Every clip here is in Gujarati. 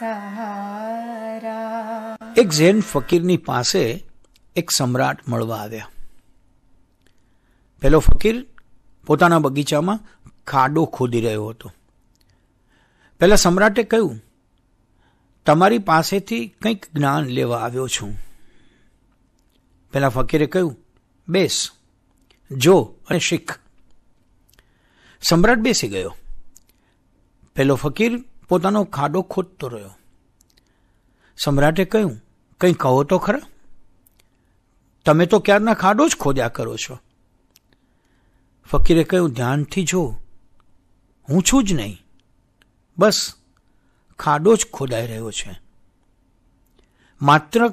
સહારા એક ઝેન ફકીરની પાસે એક સમ્રાટ મળવા આવ્યા. પેલો ફકીર પોતાના બગીચામાં ખાડો ખોદી રહ્યો હતો. પહેલા સમ્રાટે કહ્યું, તમારી પાસેથી કંઈક જ્ઞાન લેવા આવ્યો છું. પેલા ફકીરે કહ્યું, બેસ, જો અને શીખ. સમ્રાટ બેસી ગયો. પેલો ફકીર પોતાનો ખાડો ખોદતો રહ્યો. સમ્રાટે કહ્યું, કંઈ કહો તો ખરા? તમે તો ક્યારના ખાડો જ ખોદ્યા કરો છો. ફકીરે કહ્યું, ધ્યાનથી જો હું છું જ નહીં. બસ, ખાડો જ ખોદાઈ રહ્યો છે. માત્ર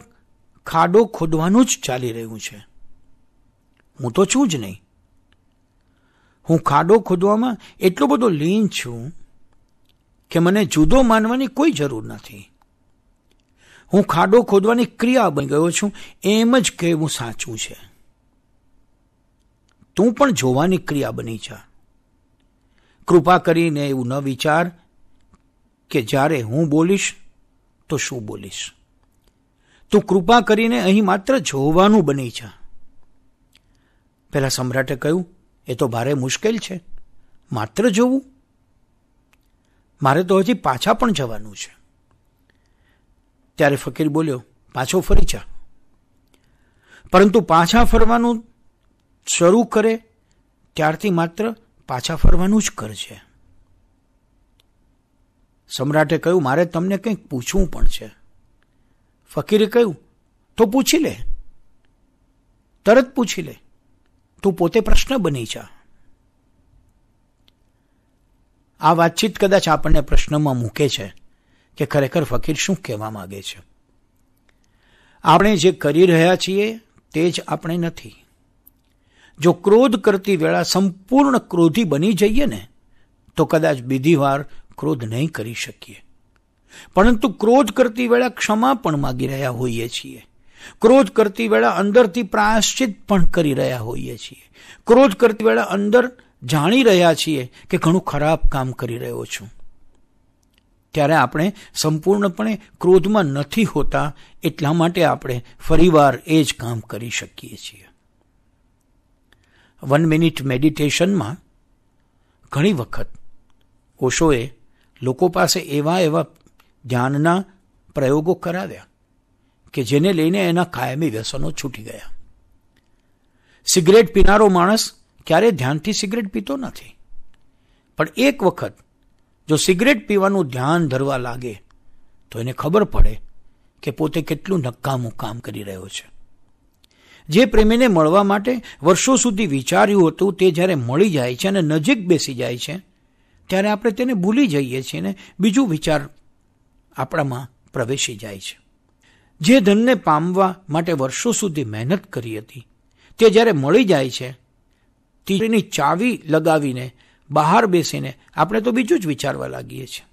ખાડો ખોદવાનું જ ચાલી રહ્યું છે. હું તો છું જ નહીં. હું ખાડો ખોદવામાં એટલો બધો લીન છું કે મને જુદો માનવાની કોઈ જરૂર નથી. હું ખાડો ખોદવાની ક્રિયા બની ગયો છું, એમ જ કહેવું સાચું છે. તું પણ જોવાની ક્રિયા બની જા. કૃપા કરીને એવું ન વિચાર કે જ્યારે હું બોલીશ, તો શું બોલીશ. તું કૃપા કરીને અહીં માત્ર જોવાનું બની જા. પેલા સમ્રાટે કહ્યું, એ તો ભારે મુશ્કેલ છે. માત્ર જોવું? મારે તો હજી પાછા પણ જવાનું છે. ત્યારે ફકીર બોલ્યો, પાછો ફરી જા. પરંતુ પાછા ફરવાનું શરૂ કરે, ત્યારથી માત્ર પાછા ફરવાનું જ કરજે સમ્રાટે કહ્યું, મારે તમને કંઈક પૂછવું પણ છે. ફકીરે કહ્યું, તો પૂછી લે. તરત પૂછી લે, તું પોતે પ્રશ્ન બની જા. આ વાતચીત કદાચ આપણને પ્રશ્નમાં મૂકે છે કે ખરેખર ફકીર શું કહેવા માગે છે. આપણે જે કરી રહ્યા છીએ તે જ આપણે નથી. જો ક્રોધ કરતી વેળા સંપૂર્ણ ક્રોધી બની જઈએ ને, તો કદાચ બીજી વાર ક્રોધ નહીં કરી શકીએ. પરંતુ ક્રોધ કરતી વેળા ક્ષમા પણ માગી રહ્યા હોઈએ છીએ. ક્રોધ કરતી વેળા અંદરથી પ્રાયશ્ચિત પણ કરી રહ્યા હોઈએ છીએ. ક્રોધ કરતી વેળા અંદર જાણી રહ્યા છીએ કે ઘણું ખરાબ કામ કરી રહ્યો છું. ત્યારે આપણે સંપૂર્ણપણે ક્રોધમાં નથી હોતા, એટલા માટે આપણે ફરીવાર એ જ કામ કરી શકીએ છીએ. વન મિનિટ મેડિટેશનમાં ઘણી વખત ઓશોએ લોકો પાસે એવા એવા ધ્યાનના પ્રયોગો કરાવ્યા કે જેને લઈને એના કાયમી વ્યસનો છૂટી ગયા. સિગરેટ પીનારો માણસ ક્યારે ધ્યાનથી સિગરેટ પીતો નથી. પણ એક વખત, જો સિગરેટ પીવાનું ધ્યાન ધરવા લાગે, તો એને ખબર પડે કે પોતે કેટલું નકામું કામ કરી રહ્યો છે. જે પ્રેમીને મળવા માટે વર્ષો સુધી વિચાર્યું હતું, તે જ્યારે મળી જાય છે અને નજીક બેસી જાય છે, ત્યારે આપણે તેને ભૂલી જઈએ છીએ ને બીજું વિચાર આપણામાં પ્રવેશી જાય છે. જે ધનને પામવા માટે વર્ષો સુધી મહેનત કરી હતી, તે જ્યારે મળી જાય છે તેની ચાવી લગાવીને બહાર બેસીને આપણે તો બીજું જ વિચારવા લાગીએ છીએ.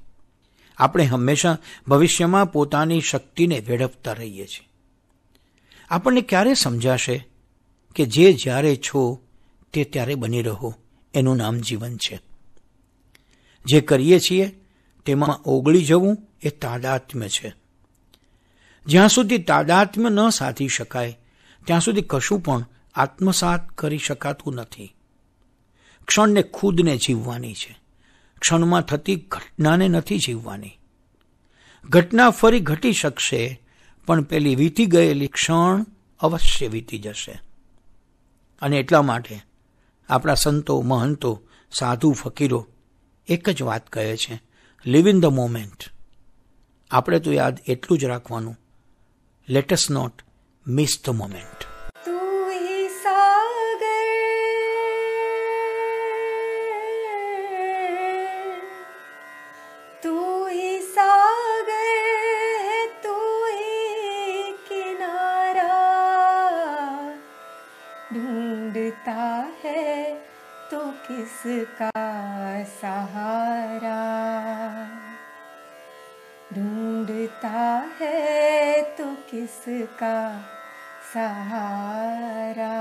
આપણે હંમેશા ભવિષ્યમાં પોતાની શક્તિને વેડફતા રહીએ છીએ. આપણને ક્યારે સમજાશે કે જે જ્યારે છો તે ત્યારે બની રહો, એનું નામ જીવન છે. જે કરીએ છીએ તેમાં ઓગળી જવું એ તાદાત્મ્ય છે. જ્યાં સુધી તાદાત્મ્ય ન સાધી શકાય, ત્યાં સુધી કશું પણ આત્મસાત કરી શકાતું નથી. ક્ષણને ખુદને જીવવાની છે. ક્ષણમાં થતી ઘટનાને નથી જીવવાની. ઘટના ફરી ઘટી શકશે, પણ પેલી વીતી ગયેલી ક્ષણ અવશ્ય વીતી જશે. અને એટલા માટે આપણા સંતો, મહંતો, સાધુ, ફકીરો એક જ વાત કહે છે લિવ ઇન ધ મોમેન્ટ આપણે તો યાદ એટલું જ રાખવાનું. Let's not miss the moment किसका सहारा ढूंढता है तो किसका सहारा